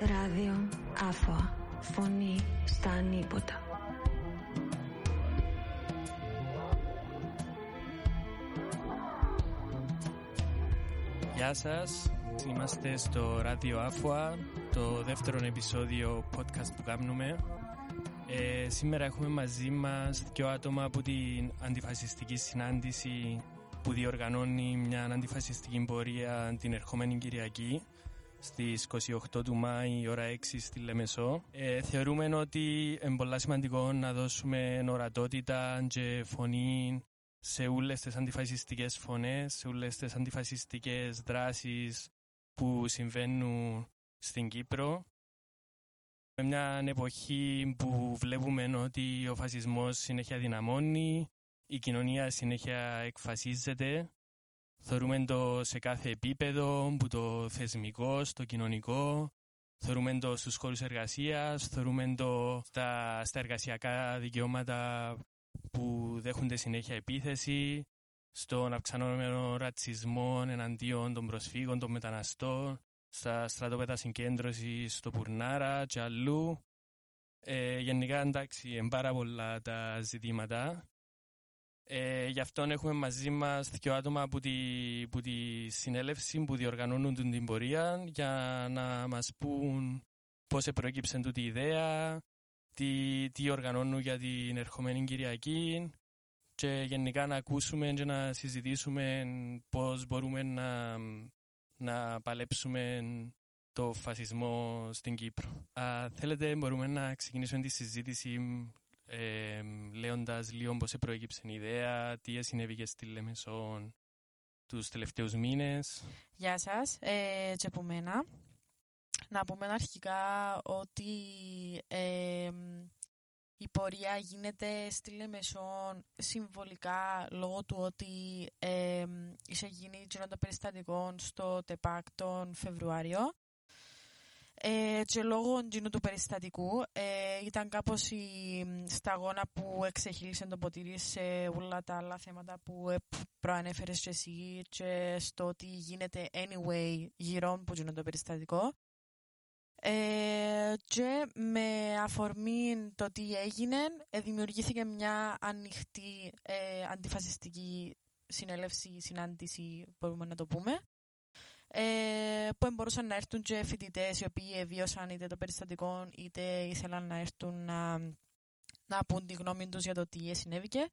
Ράδιο Άφωα. Φωνή στα ανίποτα. Γεια σας, είμαστε στο Ράδιο Άφωα, το δεύτερο επεισόδιο podcast που κάνουμε. Ε, σήμερα έχουμε μαζί μας δύο άτομα από την αντιφασιστική συνάντηση που διοργανώνει μια αντιφασιστική πορεία την ερχόμενη Κυριακή στις 28 του Μάη, ώρα 6 στη Λεμεσό. Ε, θεωρούμε ότι είναι πολύ σημαντικό να δώσουμε ορατότητα και φωνή σε όλες τις αντιφασιστικές φωνές, σε όλες τις αντιφασιστικές δράσεις που συμβαίνουν στην Κύπρο. Με μια εποχή που βλέπουμε ότι ο φασισμός συνέχεια δυναμώνει, η κοινωνία συνέχεια εκφασίζεται Θεωρούμε το σε κάθε επίπεδο, που το θεσμικό, στο κοινωνικό, θεωρούμε το στους χώρους εργασίας, θεωρούμε το στα, στα εργασιακά δικαιώματα που δέχονται συνέχεια επίθεση, στον αυξανόμενο ρατσισμό εναντίον των προσφύγων, των μεταναστών, στα στρατόπεδα συγκέντρωσης στο Πουρνάρα και αλλού. Ε, γενικά εντάξει, είναι πάρα πολλά τα ζητήματα ε, γι' αυτό έχουμε μαζί μας δύο άτομα από τη, που τη συνέλευση που διοργανώνουν την πορεία για να μας πούν πώς προέκυψε τούτη η ιδέα, τι, τι οργανώνουν για την ερχομένη Κυριακή και γενικά να ακούσουμε και να συζητήσουμε πώς μπορούμε να, να παλέψουμε το φασισμό στην Κύπρο. Α, θέλετε μπορούμε να ξεκινήσουμε τη συζήτηση ε, λέοντας λίγο πώς προέκυψε η ιδέα, τι συνέβη στη Λεμεσόν τους τελευταίους μήνες. Γεια σας, ε, και από μένα. Να πούμε αρχικά ότι ε, η πορεία γίνεται στη Λεμεσόν συμβολικά λόγω του ότι ε, είσαι γίνει το περιστατικό στο ΤΕΠΑΚ τον Φεβρουάριο ε, και λόγω του περιστατικού ε, ήταν κάπως η σταγόνα που εξεχείλησε το ποτήρι σε όλα τα άλλα θέματα που ε, προανέφερες και εσύ και στο ότι γίνεται anyway γύρω από το περιστατικό. Ε, και με αφορμή το τι έγινε ε, δημιουργήθηκε μια ανοιχτή ε, αντιφασιστική συνέλευση, συνάντηση μπορούμε να το πούμε ε, που μπορούσαν να έρθουν και φοιτητές οι οποίοι βίωσαν είτε το περιστατικό είτε ήθελαν να έρθουν να, να πούν τη γνώμη τους για το τι συνέβηκε.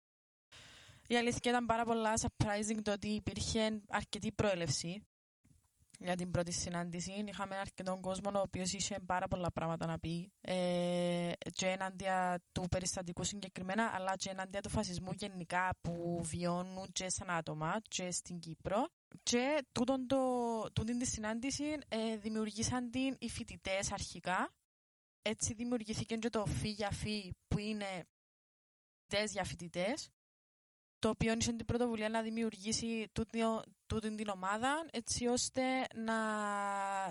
Η αλήθεια ήταν πάρα πολλά surprising το ότι υπήρχε αρκετή προέλευση για την πρώτη συνάντηση. Είχαμε αρκετόν κόσμο ο οποίος είχε πάρα πολλά πράγματα να πει ε, και εναντία του περιστατικού συγκεκριμένα αλλά και εναντία του φασισμού γενικά που βιώνουν και σαν άτομα και στην Κύπρο. Και τούτον το, τούτην της συνάντησης ε, δημιουργήσαν την οι φοιτητές αρχικά. Έτσι δημιουργήθηκε και το φύ για φύ που είναι φοιτητέ για φοιτητές. Το οποίο είχε την πρωτοβουλία να δημιουργήσει τούτη την ομάδα έτσι ώστε να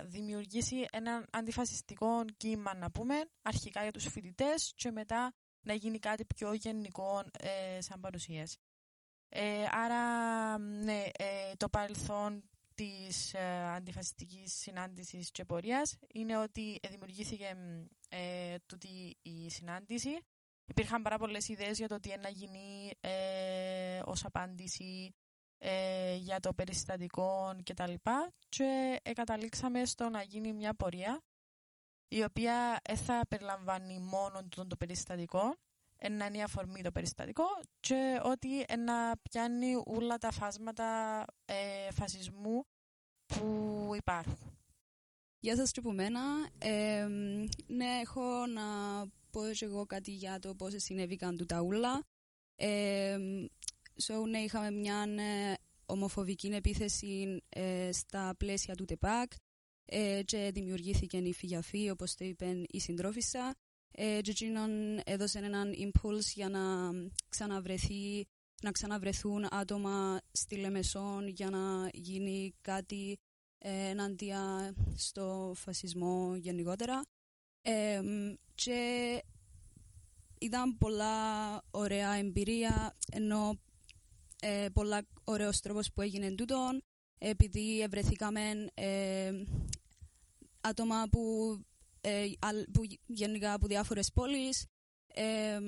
δημιουργήσει ένα αντιφασιστικό κύμα να πούμε αρχικά για τους φοιτητές και μετά να γίνει κάτι πιο γενικό ε, σαν παρουσίαση. Ε, άρα, ναι, ε, το παρελθόν της ε, αντιφασιστικής συνάντησης και πορείας είναι ότι δημιουργήθηκε ε, τούτη η συνάντηση. Υπήρχαν πάρα πολλές ιδέες για το τι να γίνει ε, ως απάντηση ε, για το περιστατικό κτλ. Και, και καταλήξαμε στο να γίνει μια πορεία η οποία θα περιλαμβάνει μόνο το περιστατικό να είναι η αφορμή το περιστατικό και ότι να πιάνει όλα τα φάσματα ε, φασισμού που υπάρχουν. Γεια σας και από μένα. Ε, ναι, έχω να πω και εγώ κάτι για το πώς συνέβηκαν του τα ούλα. Ε, so, ναι, είχαμε μια ε, ομοφοβική επίθεση ε, στα πλαίσια του ΤΕΠΑΚ ε, και δημιουργήθηκε η φυγιαφή, όπως το είπε η συντρόφισσα ε, έδωσε έναν impulse για να ξαναβρεθεί να ξαναβρεθούν άτομα στη Λεμεσόν για να γίνει κάτι ε, εναντία στο φασισμό γενικότερα. Ε, και ήταν πολλά ωραία εμπειρία, ενώ ε, πολλά ωραίος τρόπος που έγινε τούτον, επειδή ευρεθήκαμε ε, άτομα που ε, αλ- που, γενικά από διάφορες πόλεις ε,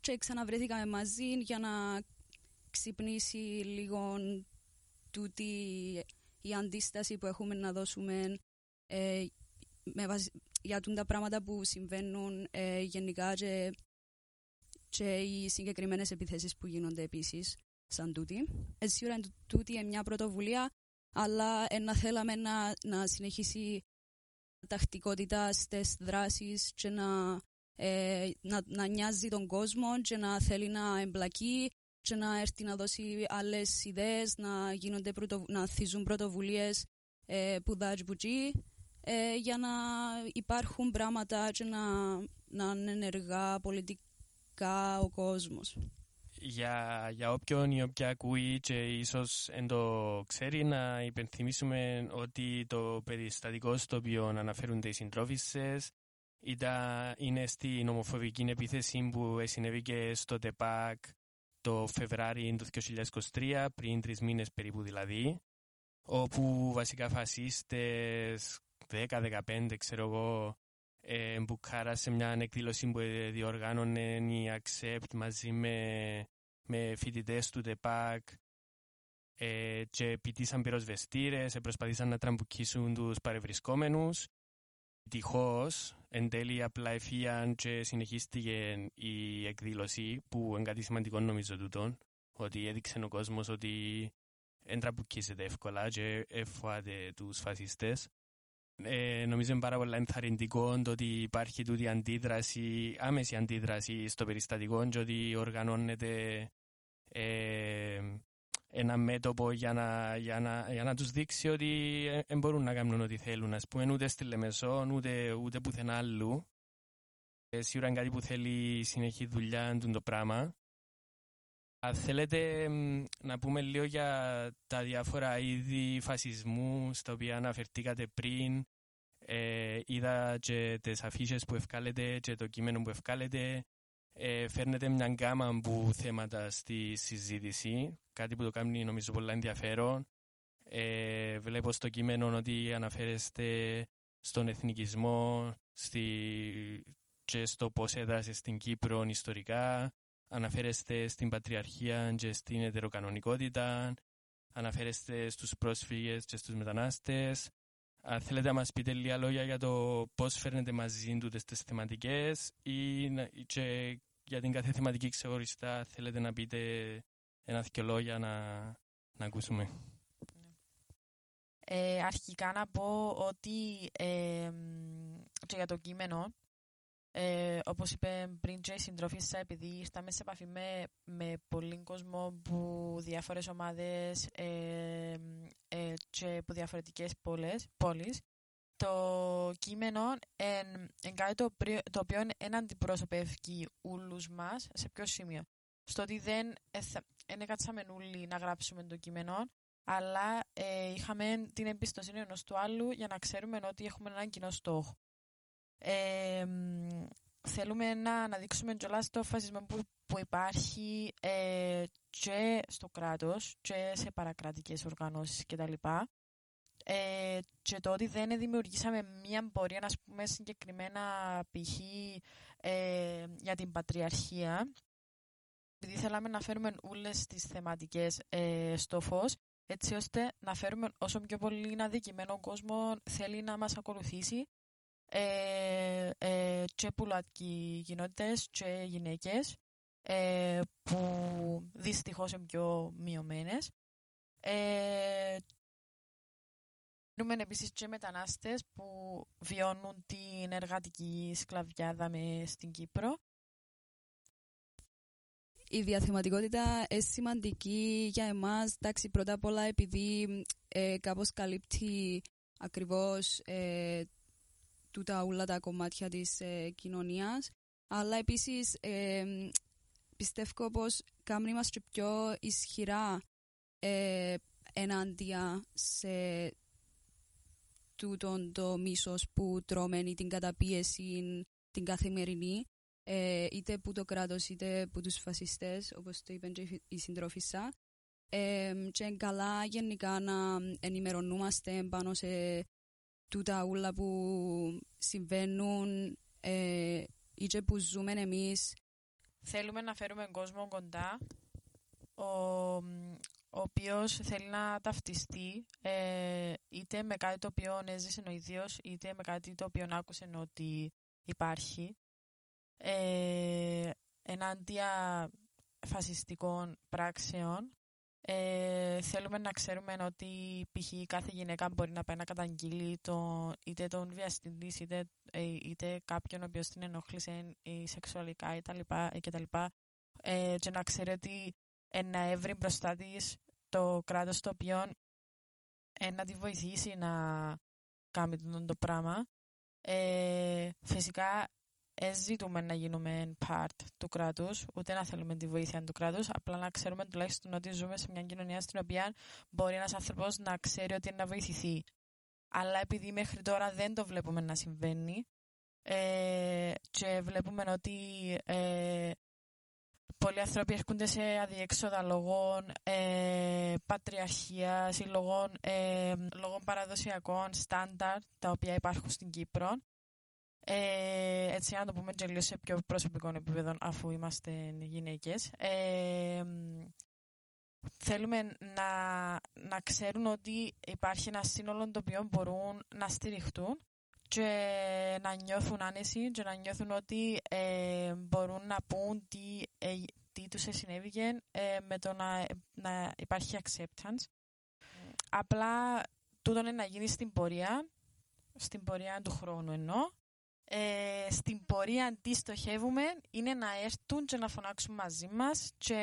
και ξαναβρεθήκαμε μαζί για να ξυπνήσει λίγο τούτη η αντίσταση που έχουμε να δώσουμε ε, με βάση, για τούν τα πράγματα που συμβαίνουν ε, γενικά και, και οι συγκεκριμένες επιθέσεις που γίνονται επίσης σαν τούτη. Ε, σίγουρα είναι τούτη είναι μια πρωτοβουλία αλλά ε, να θέλαμε να, να συνεχίσει τακτικότητα στις δράσεις και να, ε, να, να νοιάζει τον κόσμο και να θέλει να εμπλακεί και να έρθει να δώσει άλλες ιδέες, να, γίνονται πρωτο, να θυζούν πρωτοβουλίες ε, που δάζει πουτζή ε, για να υπάρχουν πράγματα και να, να είναι ενεργά πολιτικά ο κόσμος. Για, για όποιον ή όποια ακούει και ίσως εν το ξέρει να υπενθυμίσουμε ότι το περιστατικό στο οποίο αναφέρονται οι συντρόφισσες ήταν, είναι στην ομοφοβική επίθεση που συνέβη και στο ΤΕΠΑΚ το Φεβράρι του 2023, πριν τρεις μήνες περίπου δηλαδή, όπου βασικά φασίστες 10-15 ξέρω εγώ ε, μπουκάρα σε μια εκδήλωση που διοργάνωνε η Accept μαζί με, με φοιτητές του ΤΕΠΑΚ ε, και πητήσαν πυροσβεστήρες, ε, προσπαθήσαν να τραμπουκίσουν τους παρευρισκόμενους. Τυχώ, εν τέλει απλά εφίαν και συνεχίστηκε η εκδήλωση που είναι κάτι σημαντικό νομίζω τούτον, ότι έδειξε ο κόσμος ότι δεν τραμπουκίζεται εύκολα και εφοάται τους φασιστές. Ε, νομίζω είναι πάρα πολύ ενθαρρυντικό το ότι υπάρχει τούτη αντίδραση, άμεση αντίδραση στο περιστατικό και ότι οργανώνεται ε, ένα μέτωπο για να, για να, για να τους δείξει ότι δεν μπορούν να κάνουν ό,τι θέλουν, ας πούμε, ούτε στη Λεμεσόν, ούτε, ούτε πουθενά άλλου. Ε, σίγουρα είναι κάτι που θέλει συνεχή δουλειά το πράγμα. Αν θέλετε να πούμε λίγο για τα διάφορα είδη φασισμού στα οποία αναφερθήκατε πριν. Ε, είδα και τις αφήσεις που ευκάλετε και το κείμενο που ευκάλετε. Ε, φέρνετε μια γκάμα από θέματα στη συζήτηση, κάτι που το κάνει νομίζω πολύ ενδιαφέρον. Ε, βλέπω στο κείμενο ότι αναφέρεστε στον εθνικισμό στη... και στο πώς έδρασε στην Κύπρο ιστορικά, αναφέρεστε στην πατριαρχία και στην ετεροκανονικότητα, αναφέρεστε στους πρόσφυγες και στους μετανάστες. Αν θέλετε να μας πείτε λίγα λόγια για το πώς φέρνετε μαζί του τις θεματικές ή και για την κάθε θεματική ξεχωριστά θέλετε να πείτε ένα δυο λόγια να, να ακούσουμε. Ε, αρχικά να πω ότι ε, και για το κείμενο ε, Όπως είπε πριν και η συντρόφισσα, επειδή ήρθαμε σε επαφή με, με πολλοί κόσμο που διάφορες ομάδες ε, ε, και από διαφορετικές πόλεις, το κείμενο είναι κάτι το, το οποίο δεν αντιπροσωπεύει όλους μας σε ποιο σημείο. Στο ότι δεν δεν κάτσαμε όλοι να γράψουμε το κείμενο, αλλά ε, είχαμε την εμπιστοσύνη ενός του άλλου για να ξέρουμε ότι έχουμε έναν κοινό στόχο. Ε, θέλουμε να αναδείξουμε κιόλας το φασισμό που, που υπάρχει ε, και στο κράτος και σε παρακρατικές οργανώσεις κτλ. Ε, και το ότι δεν δημιουργήσαμε μία πορεία, να πούμε συγκεκριμένα π.χ. Ε, για την πατριαρχία, επειδή θέλαμε να φέρουμε όλες τις θεματικές ε, στο φως, έτσι ώστε να φέρουμε όσο πιο πολύ αδικημένο κόσμο θέλει να μας ακολουθήσει ε, ε, και πουλατικοί κοινότητες και γυναίκες ε, που δυστυχώς είναι πιο μειωμένες. Ε, Έχουμε επίσης και μετανάστες που βιώνουν την εργατική σκλαβιάδα με στην Κύπρο. Η διαθεματικότητα είναι σημαντική για εμάς, εντάξει, πρώτα απ' όλα επειδή ε, κάπως καλύπτει ακριβώς ε, τούτα όλα τα κομμάτια της ε, κοινωνίας, αλλά επίσης ε, πιστεύω πως κάνουμε είμαστε πιο ισχυρά ε, ενάντια σε τούτον το μίσος που τρώμε την καταπίεση την καθημερινή ε, είτε που το κράτος είτε που τους φασιστές όπως το είπε και η συντρόφισσα ε, και καλά γενικά να ενημερωνούμαστε πάνω σε τούτα ούλα που συμβαίνουν ε, ή και που ζούμε εμείς. Θέλουμε να φέρουμε κόσμο κοντά, ο, ο οποίος θέλει να ταυτιστεί ε, είτε με κάτι το οποίο έζησε ο ίδιος, είτε με κάτι το οποίο άκουσε ότι υπάρχει. Ε, ενάντια φασιστικών πράξεων ε, θέλουμε να ξέρουμε ότι π.χ. κάθε γυναίκα μπορεί να πάει να καταγγείλει το, είτε τον βιαστή είτε, ε, είτε κάποιον ο οποίος την ενόχλησε ή σεξουαλικά κτλ. Ε, και να ξέρει ότι ε, να έβρει μπροστά της το κράτος το οποίο ε, να τη βοηθήσει να κάνει το πράγμα. Ε, φυσικά ε, ζητούμε να γίνουμε part του κράτους, ούτε να θέλουμε τη βοήθεια του κράτους, απλά να ξέρουμε τουλάχιστον ότι ζούμε σε μια κοινωνία στην οποία μπορεί ένας άνθρωπος να ξέρει ότι είναι να βοηθηθεί. Αλλά επειδή μέχρι τώρα δεν το βλέπουμε να συμβαίνει ε, και βλέπουμε ότι ε, πολλοί άνθρωποι έρχονται σε αδιέξοδα λόγω ε, πατριαρχίας ή λόγω, ε, παραδοσιακών στάνταρ τα οποία υπάρχουν στην Κύπρο ε, έτσι, να το πούμε και λίγο σε πιο προσωπικό επίπεδο, αφού είμαστε γυναίκες. Ε, θέλουμε να, να ξέρουν ότι υπάρχει ένα σύνολο το οποίο μπορούν να στηριχτούν και να νιώθουν άνεση και να νιώθουν ότι ε, μπορούν να πούν τι, ε, τι τους συνέβηκε ε, με το να, να υπάρχει acceptance. Απλά τούτο είναι να γίνει στην πορεία, στην πορεία του χρόνου εννοώ, ε, στην πορεία τι στοχεύουμε είναι να έρθουν και να φωνάξουν μαζί μας και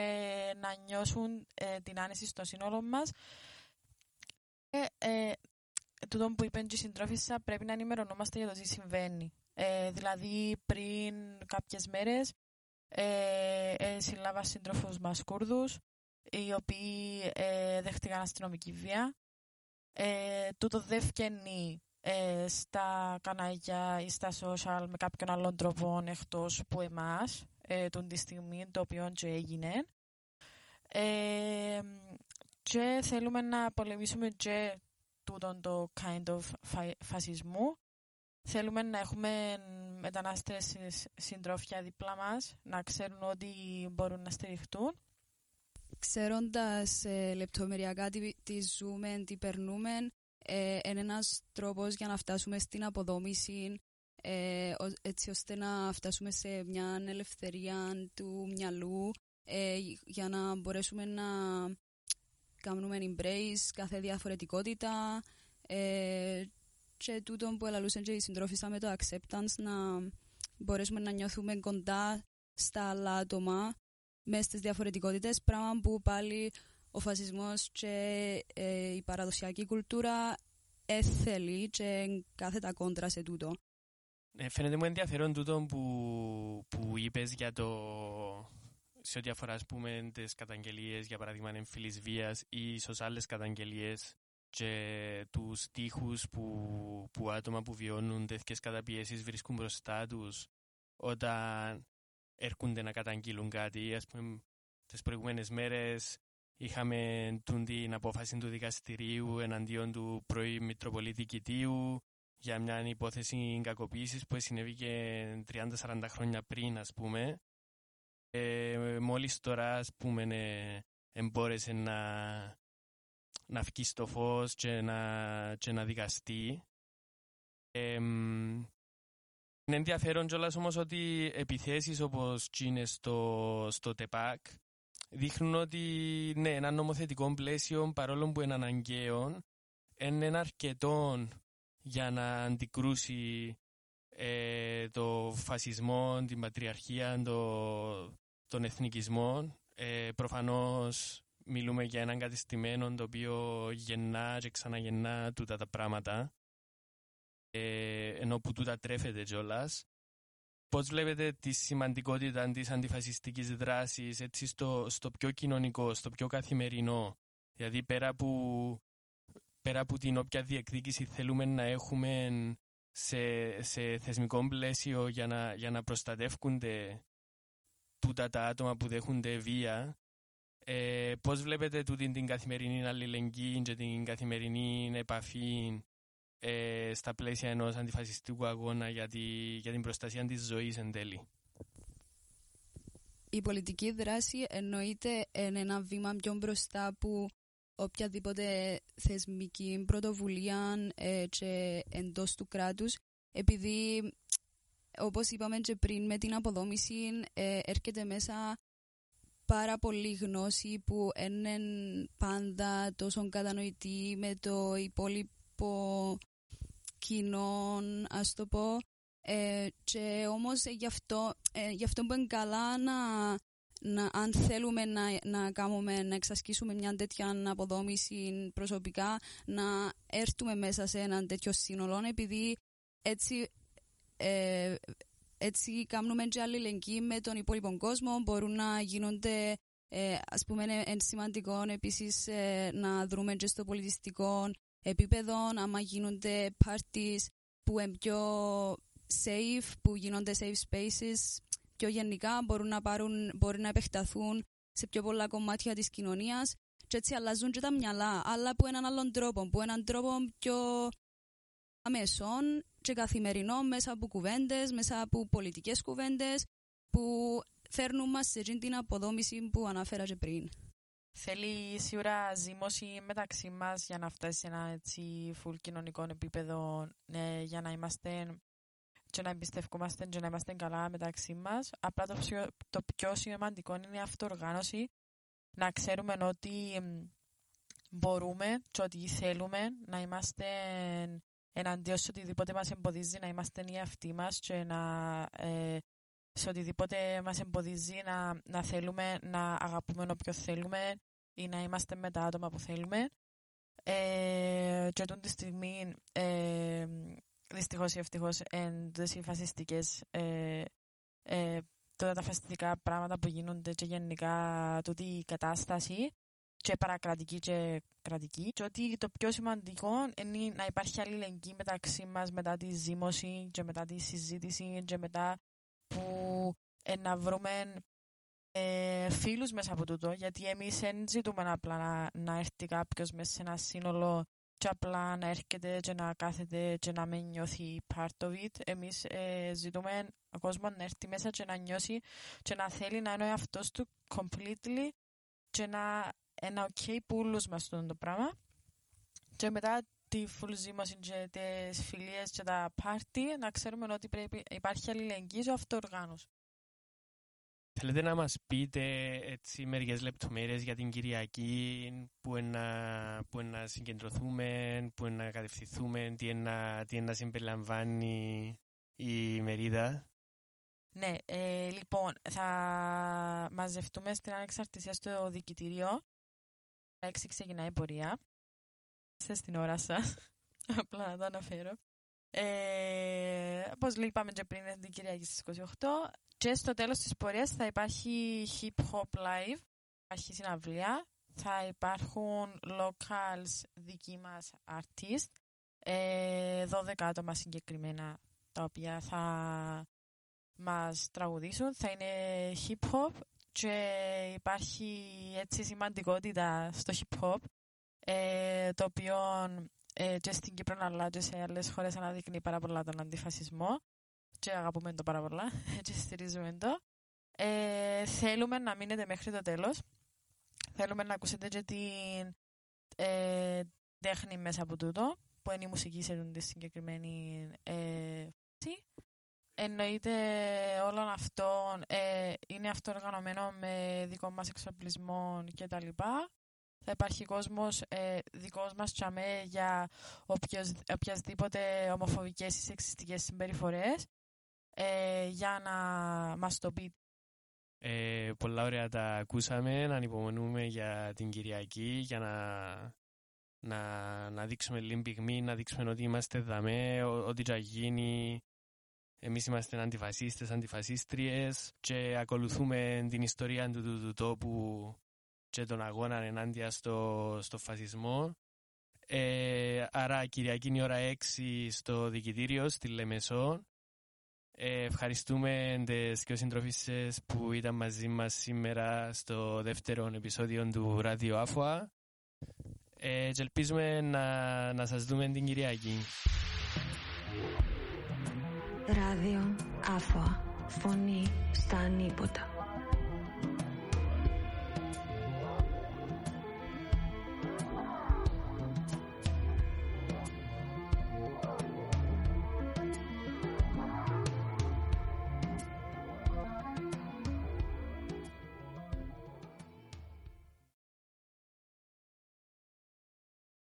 να νιώσουν ε, την άνεση στο σύνολο μας. Ε, ε, τούτο που είπε η συντρόφισσα πρέπει να ενημερωνόμαστε για το τι συμβαίνει. Ε, δηλαδή πριν κάποιες μέρες ε, ε, συλλάβα σύντροφους μας Κούρδους οι οποίοι ε, δέχτηκαν αστυνομική βία. Ε, τούτο δεν φκαινεί ε, στα κανάλια ή στα social με κάποιον άλλον τρόπο εκτός που εμάς, ε, τον τη στιγμή το οποίο και έγινε. Ε, και θέλουμε να πολεμήσουμε και τούτον το kind of φασισμού. Θέλουμε να έχουμε μετανάστες συντρόφια δίπλα μας, να ξέρουν ότι μπορούν να στηριχτούν. Ξέροντας ε, λεπτομεριακά τι, τι ζούμε, τι περνούμε, ε, είναι ένας τρόπος για να φτάσουμε στην αποδόμηση ε, έτσι ώστε να φτάσουμε σε μια ελευθερία του μυαλού ε, για να μπορέσουμε να κάνουμε embrace κάθε διαφορετικότητα ε, και τούτο που ελαλούσαν και οι συντρόφισσα με το acceptance να μπορέσουμε να νιώθουμε κοντά στα άλλα άτομα μέσα στις διαφορετικότητες πράγμα που πάλι ο φασισμός και ε, η παραδοσιακή κουλτούρα έθελει και κάθετα κόντρα σε τούτο. Ε, φαίνεται μου ενδιαφέρον τούτο που, που είπες για το σε ό,τι αφορά ας πούμε τις καταγγελίες για παράδειγμα εμφυλής βίας ή ίσως άλλες καταγγελίες και τους τείχους που, που άτομα που βιώνουν τέτοιες καταπιέσεις βρίσκουν μπροστά τους όταν έρχονται να καταγγείλουν κάτι. Ας πούμε, τις προηγούμενες μέρες Είχαμε την απόφαση του δικαστηρίου εναντίον του πρώην Μητροπολίτη Κιτίου για μια υπόθεση κακοποίησης που συνέβηκε 30-40 χρόνια πριν, ας πούμε. Ε, μόλις τώρα, ας πούμε, ναι, εμπόρεσε να, να βγει στο φως και να, και να δικαστεί. Ε, είναι ενδιαφέρον κιόλας όμως ότι επιθέσεις όπως τσίνες στο, στο ΤΕΠΑΚ δείχνουν ότι ναι, ένα νομοθετικό πλαίσιο παρόλο που είναι αναγκαίο είναι αρκετό για να αντικρούσει ε, το φασισμό, την πατριαρχία, το, τον εθνικισμό. Ε, προφανώς μιλούμε για έναν κατεστημένο το οποίο γεννά και ξαναγεννά τούτα τα πράγματα ε, ενώ που τούτα τρέφεται κιόλας. Πώς βλέπετε τη σημαντικότητα της αντιφασιστικής δράσης έτσι στο, στο πιο κοινωνικό, στο πιο καθημερινό; Δηλαδή πέρα από, πέρα από την όποια διεκδίκηση θέλουμε να έχουμε σε, σε θεσμικό πλαίσιο για να, για να προστατεύονται τούτα τα άτομα που δέχονται βία, ε, πώς βλέπετε τούτη την καθημερινή αλληλεγγύη και την καθημερινή επαφή ε, στα πλαίσια ενός αντιφασιστικού αγώνα για, τη, για την προστασία της ζωής εν τέλει. Η πολιτική δράση εννοείται είναι ένα βήμα πιο μπροστά που οποιαδήποτε θεσμική πρωτοβουλία ε, και εντός του κράτους επειδή όπως είπαμε και πριν με την αποδόμηση ε, έρχεται μέσα πάρα πολύ γνώση που είναι πάντα τόσο κατανοητή με το υπόλοιπο κοινό, ας το πω. Ε, και όμως γι' αυτό, ε, γι αυτό που είναι καλά να, να, αν θέλουμε να, να, κάνουμε, να εξασκήσουμε μια τέτοια αποδόμηση προσωπικά, να έρθουμε μέσα σε έναν τέτοιο σύνολο, επειδή έτσι ε, έτσι κάνουμε και αλληλεγγύη με τον υπόλοιπο κόσμο. Μπορούν να γίνονται, ε, ας πούμε, είναι σημαντικό επίσης ε, να δρούμε και στο πολιτιστικό επίπεδο, άμα γίνονται parties που είναι πιο safe, που γίνονται safe spaces, πιο γενικά μπορούν να, πάρουν, μπορεί να επεκταθούν σε πιο πολλά κομμάτια της κοινωνίας και έτσι αλλάζουν και τα μυαλά, αλλά που έναν άλλον τρόπο, που έναν τρόπο πιο αμέσων και καθημερινό μέσα από κουβέντες, μέσα από πολιτικές κουβέντες που φέρνουν μας σε την αποδόμηση που αναφέρα και πριν. Θέλει σίγουρα ζήμωση μεταξύ μας για να φτάσει σε ένα έτσι φουλ κοινωνικό επίπεδο ναι, για να είμαστε και να εμπιστευκόμαστε και να είμαστε καλά μεταξύ μας. Απλά το πιο, το πιο σημαντικό είναι η αυτοοργάνωση. Να ξέρουμε ότι μπορούμε και ότι θέλουμε να είμαστε εναντίον σε οτιδήποτε μας εμποδίζει να είμαστε οι αυτοί μας και να, ε, σε οτιδήποτε μας εμποδίζει να, να θέλουμε να αγαπούμε όποιο θέλουμε ή να είμαστε με τα άτομα που θέλουμε. Ε, και αυτή τη στιγμή ε, δυστυχώς ή ευτυχώς εν οι φασιστικές ε, ε, τα φασιστικά πράγματα που γίνονται και γενικά τούτη η κατάσταση και παρακρατική και κρατική. Και ότι το πιο σημαντικό είναι να υπάρχει αλληλεγγύη μεταξύ μας μετά τη ζήμωση και μετά τη συζήτηση και μετά που ε, να βρούμε ε, φίλους μέσα από τούτο, γιατί εμείς δεν ζητούμε απλά να, να έρθει κάποιος μέσα σε ένα σύνολο και απλά να έρχεται και να κάθεται και να μην νιώθει part of it. Εμείς ε, ζητούμε ο κόσμος να έρθει μέσα και να νιώσει και να θέλει να είναι ο εαυτός του completely και να ένα οκ που όλους μας το πράγμα και μετά τη φουλζήμωση και τις φιλίες και τα πάρτι να ξέρουμε ότι πρέπει, υπάρχει αλληλεγγύη και αυτοοργάνωση. Θέλετε να μας πείτε έτσι μερικές λεπτομέρειες για την Κυριακή που είναι να, που είναι να συγκεντρωθούμε, που είναι να κατευθυνθούμε, τι είναι να, τι είναι να συμπεριλαμβάνει η μερίδα; Ναι, ε, λοιπόν, θα μαζευτούμε στην ανεξαρτησία στο δικητήριο 6 ξεκινάει η πορεία. Είστε στην ώρα σας. Απλά να το αναφέρω. Ε, Όπως είπαμε και πριν, την Κυριακή στις 28. Και στο τέλος της πορείας θα υπάρχει hip hop live. Υπάρχει συναυλία. Θα υπάρχουν locals δικοί μας artists. Ε, 12 άτομα συγκεκριμένα τα οποία θα μας τραγουδήσουν. Θα είναι hip hop και υπάρχει έτσι σημαντικότητα στο hip hop ε, το οποίο ε, και στην Κύπρο αλλά και σε άλλες χώρες αναδεικνύει πάρα πολλά τον αντιφασισμό και αγαπούμε το πάρα πολλά και στηρίζουμε το. Ε, θέλουμε να μείνετε μέχρι το τέλος. Θέλουμε να ακούσετε και την ε, τέχνη μέσα από τούτο που είναι η μουσική σε τη συγκεκριμένη ε, Εννοείται όλο αυτό ε, είναι αυτοοργανωμένο με δικό μας εξοπλισμό και τα λοιπά. Θα υπάρχει κόσμος ε, δικός μας τσαμέ για οποιος, οποιασδήποτε ομοφοβικές ή σεξιστικές συμπεριφορές ε, για να μας το πείτε. Ε, πολλά ωραία τα ακούσαμε, να ανυπομονούμε για την Κυριακή, για να, να, να δείξουμε λίγη πυγμή, να δείξουμε ότι είμαστε δαμέ, ότι θα γίνει εμείς είμαστε αντιφασίστες, αντιφασίστριες και ακολουθούμε την ιστορία του, του, του τόπου και τον αγώνα ενάντια στο, στο φασισμό. Ε, άρα Κυριακή είναι ώρα 6 στο δικητήριο στη Λεμεσό. Ε, ευχαριστούμε τις και συντροφίσες που ήταν μαζί μας σήμερα στο δεύτερο επεισόδιο του Ράδιο Άφουα ε, ελπίζουμε να, να σας δούμε την Κυριακή. Ράδιο Άφουα. Φωνή στα ανίποτα.